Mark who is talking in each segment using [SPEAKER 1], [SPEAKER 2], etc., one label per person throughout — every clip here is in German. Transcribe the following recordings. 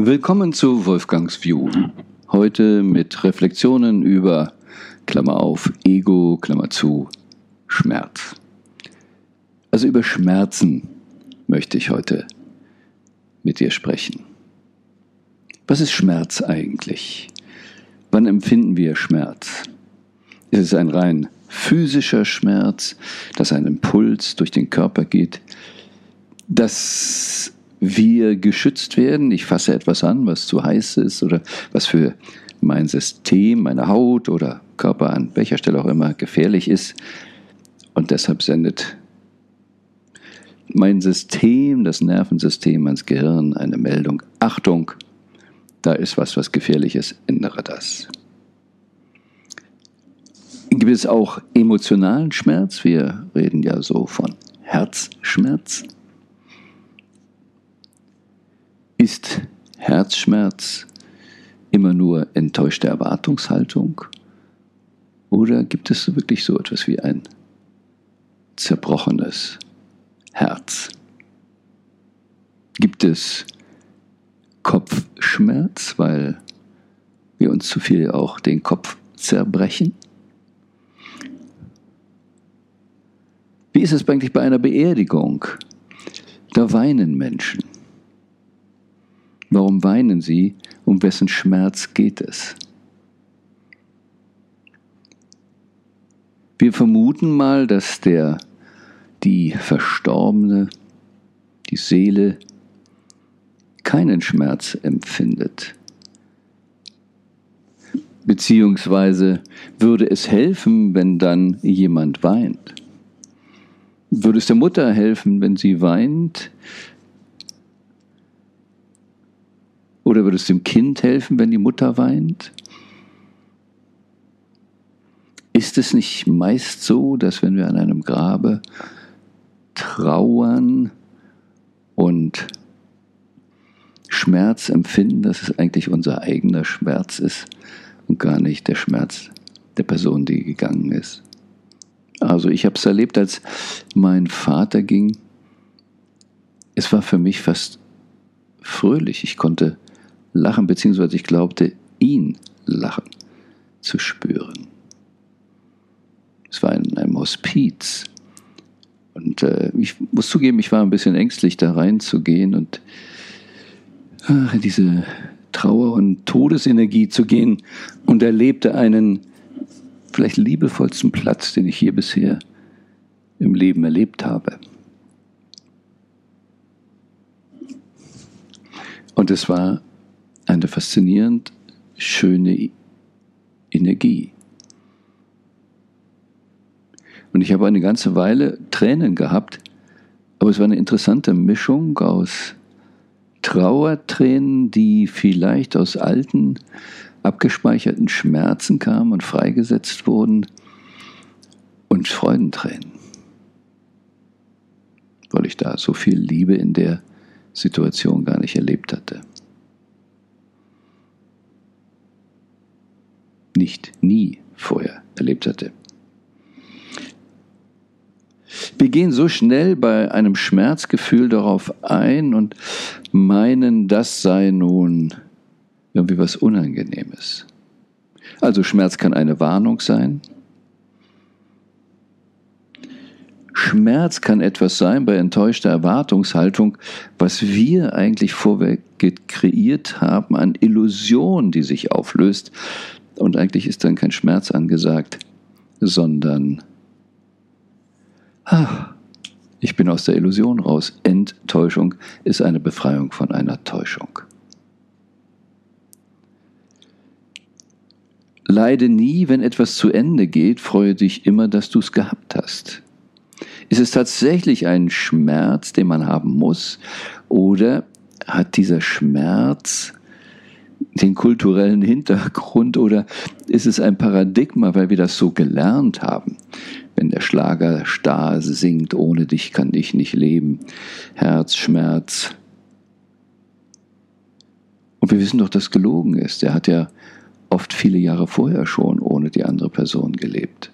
[SPEAKER 1] Willkommen zu Wolfgangs View. Heute mit Reflexionen über, Klammer auf, Ego, Klammer zu, Schmerz. Also über Schmerzen möchte ich heute mit dir sprechen. Was ist Schmerz eigentlich? Wann empfinden wir Schmerz? Ist es ein rein physischer Schmerz, dass ein Impuls durch den Körper geht, dass wir geschützt werden. Ich fasse etwas an, was zu heiß ist oder was für mein System, meine Haut oder Körper an welcher Stelle auch immer gefährlich ist. Und deshalb sendet mein System, das Nervensystem ans Gehirn eine Meldung. Achtung, da ist was, was gefährlich ist, ändere das. Gibt es auch emotionalen Schmerz? Wir reden ja so von Herzschmerz. Ist Herzschmerz immer nur enttäuschte Erwartungshaltung? Oder gibt es wirklich so etwas wie ein zerbrochenes Herz? Gibt es Kopfschmerz, weil wir uns zu viel auch den Kopf zerbrechen? Wie ist es eigentlich bei einer Beerdigung? Da weinen Menschen. Warum weinen sie? Um wessen Schmerz geht es? Wir vermuten mal, dass der, die Verstorbene, die Seele, keinen Schmerz empfindet. Beziehungsweise würde es helfen, wenn dann jemand weint? Würde es der Mutter helfen, wenn sie weint? Oder würde es dem Kind helfen, wenn die Mutter weint? Ist es nicht meist so, dass wenn wir an einem Grabe trauern und Schmerz empfinden, dass es eigentlich unser eigener Schmerz ist und gar nicht der Schmerz der Person, die gegangen ist? Also ich habe es erlebt, als mein Vater ging. Es war für mich fast fröhlich. Ich konnte lachen, beziehungsweise ich glaubte, ihn lachen zu spüren. Es war in einem Hospiz. Und äh, ich muss zugeben, ich war ein bisschen ängstlich, da reinzugehen und ach, in diese Trauer- und Todesenergie zu gehen und erlebte einen vielleicht liebevollsten Platz, den ich je bisher im Leben erlebt habe. Und es war eine faszinierend schöne Energie. Und ich habe eine ganze Weile Tränen gehabt, aber es war eine interessante Mischung aus Trauertränen, die vielleicht aus alten, abgespeicherten Schmerzen kamen und freigesetzt wurden, und Freudentränen, weil ich da so viel Liebe in der Situation gar nicht erlebt hatte. Nicht nie vorher erlebt hatte. Wir gehen so schnell bei einem Schmerzgefühl darauf ein und meinen, das sei nun irgendwie was Unangenehmes. Also Schmerz kann eine Warnung sein. Schmerz kann etwas sein bei enttäuschter Erwartungshaltung, was wir eigentlich vorweg kreiert haben an Illusion, die sich auflöst, und eigentlich ist dann kein Schmerz angesagt, sondern, ah, ich bin aus der Illusion raus. Enttäuschung ist eine Befreiung von einer Täuschung. Leide nie, wenn etwas zu Ende geht, freue dich immer, dass du es gehabt hast. Ist es tatsächlich ein Schmerz, den man haben muss, oder hat dieser Schmerz den kulturellen Hintergrund oder ist es ein Paradigma, weil wir das so gelernt haben? Wenn der Schlager starr singt, ohne dich kann ich nicht leben, Herzschmerz. Und wir wissen doch, dass gelogen ist. Er hat ja oft viele Jahre vorher schon ohne die andere Person gelebt.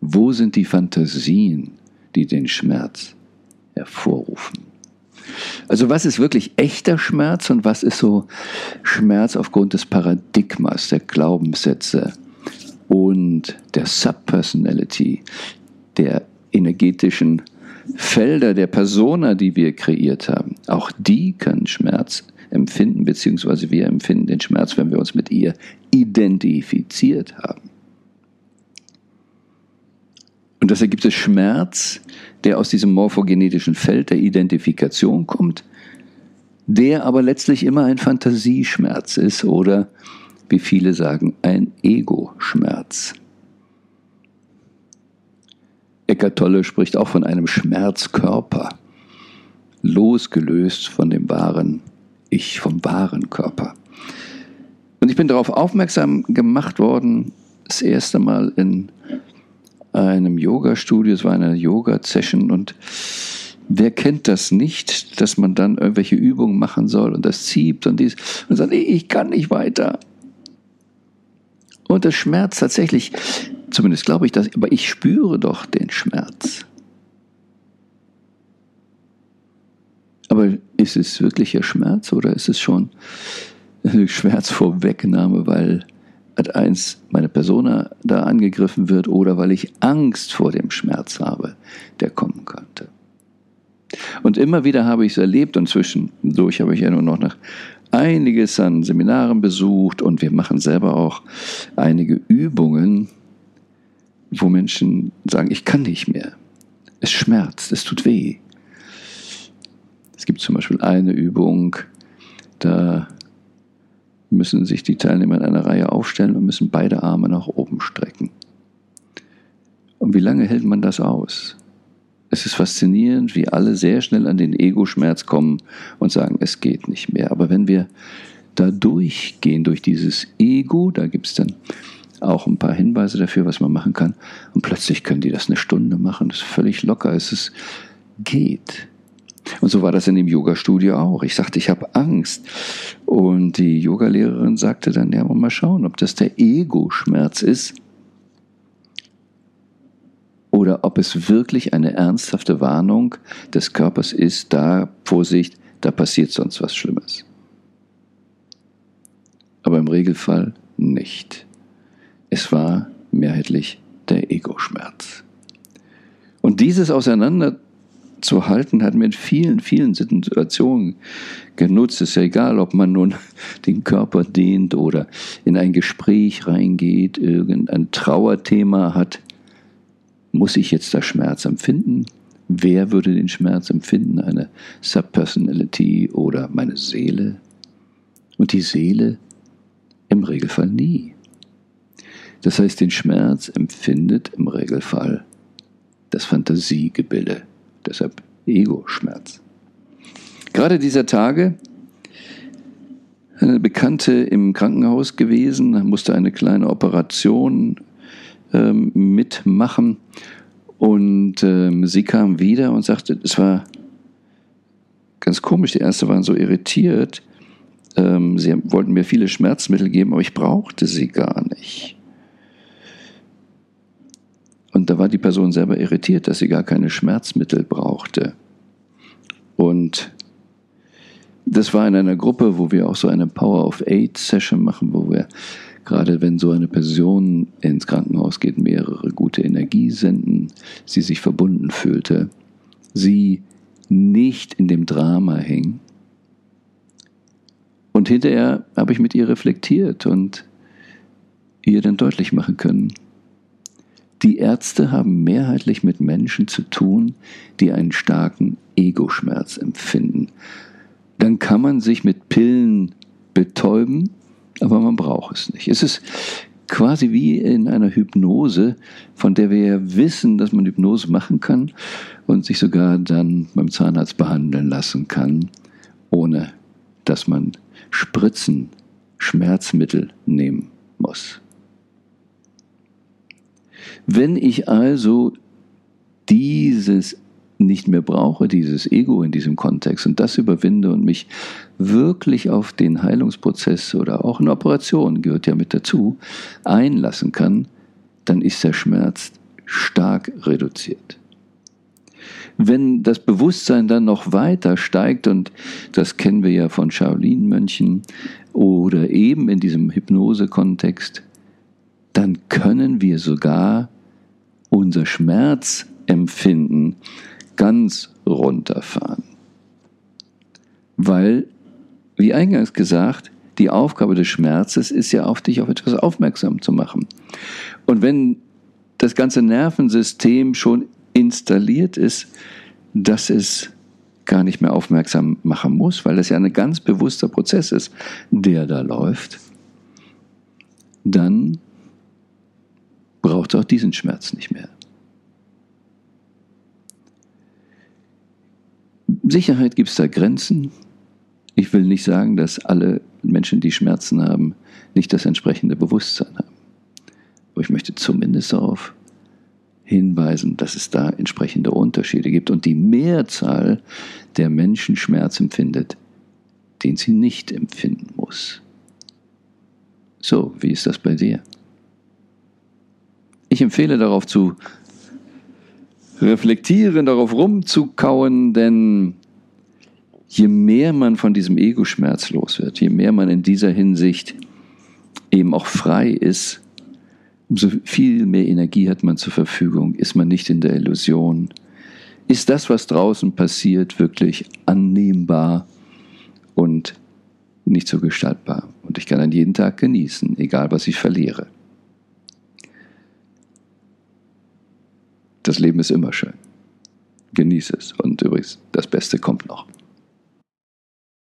[SPEAKER 1] Wo sind die Fantasien, die den Schmerz hervorrufen? Also was ist wirklich echter Schmerz und was ist so Schmerz aufgrund des Paradigmas, der Glaubenssätze und der Subpersonality, der energetischen Felder der Persona, die wir kreiert haben. Auch die können Schmerz empfinden, beziehungsweise wir empfinden den Schmerz, wenn wir uns mit ihr identifiziert haben. Und das ergibt es Schmerz, der aus diesem morphogenetischen Feld der Identifikation kommt, der aber letztlich immer ein Fantasieschmerz ist oder, wie viele sagen, ein Ego-Schmerz. Eckart Tolle spricht auch von einem Schmerzkörper, losgelöst von dem wahren Ich, vom wahren Körper. Und ich bin darauf aufmerksam gemacht worden, das erste Mal in einem Yoga-Studio, es war eine Yoga-Session und wer kennt das nicht, dass man dann irgendwelche Übungen machen soll und das zieht und dies und sagt, ich kann nicht weiter. Und das Schmerz tatsächlich, zumindest glaube ich das, aber ich spüre doch den Schmerz. Aber ist es wirklicher Schmerz oder ist es schon Schmerz vorwegnahme, weil Ad eins meine Persona da angegriffen wird oder weil ich Angst vor dem Schmerz habe, der kommen könnte. Und immer wieder habe ich es erlebt und zwischendurch habe ich ja nur noch nach einiges an Seminaren besucht und wir machen selber auch einige Übungen, wo Menschen sagen, ich kann nicht mehr. Es schmerzt, es tut weh. Es gibt zum Beispiel eine Übung, da müssen sich die Teilnehmer in einer Reihe aufstellen und müssen beide Arme nach oben strecken. Und wie lange hält man das aus? Es ist faszinierend, wie alle sehr schnell an den Ego-Schmerz kommen und sagen, es geht nicht mehr. Aber wenn wir da durchgehen, durch dieses Ego, da gibt es dann auch ein paar Hinweise dafür, was man machen kann. Und plötzlich können die das eine Stunde machen. Das ist völlig locker. Es ist, geht. Und so war das in dem Yoga-Studio auch. Ich sagte, ich habe Angst. Und die Yogalehrerin sagte dann, ja, mal schauen, ob das der Ego-Schmerz ist oder ob es wirklich eine ernsthafte Warnung des Körpers ist, da, Vorsicht, da passiert sonst was Schlimmes. Aber im Regelfall nicht. Es war mehrheitlich der Ego-Schmerz. Und dieses Auseinander zu halten, hat in vielen, vielen Situationen genutzt. Ist ja egal, ob man nun den Körper dehnt oder in ein Gespräch reingeht, irgendein Trauerthema hat. Muss ich jetzt da Schmerz empfinden? Wer würde den Schmerz empfinden? Eine Subpersonality oder meine Seele? Und die Seele im Regelfall nie. Das heißt, den Schmerz empfindet im Regelfall das Fantasiegebilde Deshalb Ego-Schmerz. Gerade dieser Tage eine Bekannte im Krankenhaus gewesen, musste eine kleine Operation ähm, mitmachen und ähm, sie kam wieder und sagte, es war ganz komisch, die Ärzte waren so irritiert, ähm, sie wollten mir viele Schmerzmittel geben, aber ich brauchte sie gar nicht. Und da war die Person selber irritiert, dass sie gar keine Schmerzmittel brauchte. Und das war in einer Gruppe, wo wir auch so eine Power of Eight Session machen, wo wir gerade wenn so eine Person ins Krankenhaus geht, mehrere gute Energie senden, sie sich verbunden fühlte, sie nicht in dem Drama hing. Und hinterher habe ich mit ihr reflektiert und ihr dann deutlich machen können, die Ärzte haben mehrheitlich mit Menschen zu tun, die einen starken Ego-Schmerz empfinden. Dann kann man sich mit Pillen betäuben, aber man braucht es nicht. Es ist quasi wie in einer Hypnose, von der wir ja wissen, dass man Hypnose machen kann und sich sogar dann beim Zahnarzt behandeln lassen kann, ohne dass man Spritzen, Schmerzmittel nehmen muss. Wenn ich also dieses nicht mehr brauche, dieses Ego in diesem Kontext und das überwinde und mich wirklich auf den Heilungsprozess oder auch eine Operation, gehört ja mit dazu, einlassen kann, dann ist der Schmerz stark reduziert. wenn das Bewusstsein dann noch weiter steigt, und das kennen wir ja von Shaolin-Mönchen oder eben in diesem Hypnose-Kontext, dann können wir sogar unser Schmerzempfinden ganz runterfahren. Weil, wie eingangs gesagt, die Aufgabe des Schmerzes ist ja auf dich auf etwas aufmerksam zu machen. Und wenn das ganze Nervensystem schon installiert ist, dass es gar nicht mehr aufmerksam machen muss, weil das ja ein ganz bewusster Prozess ist, der da läuft, dann braucht auch diesen Schmerz nicht mehr. Sicherheit gibt es da Grenzen. Ich will nicht sagen, dass alle Menschen, die Schmerzen haben, nicht das entsprechende Bewusstsein haben. Aber ich möchte zumindest darauf hinweisen, dass es da entsprechende Unterschiede gibt und die Mehrzahl der Menschen Schmerz empfindet, den sie nicht empfinden muss. So, wie ist das bei dir? Ich empfehle darauf zu reflektieren, darauf rumzukauen, denn je mehr man von diesem Ego-Schmerz los wird, je mehr man in dieser Hinsicht eben auch frei ist, umso viel mehr Energie hat man zur Verfügung, ist man nicht in der Illusion. Ist das, was draußen passiert, wirklich annehmbar und nicht so gestaltbar? Und ich kann dann jeden Tag genießen, egal was ich verliere. Das Leben ist immer schön. Genieße es. Und übrigens, das Beste kommt noch.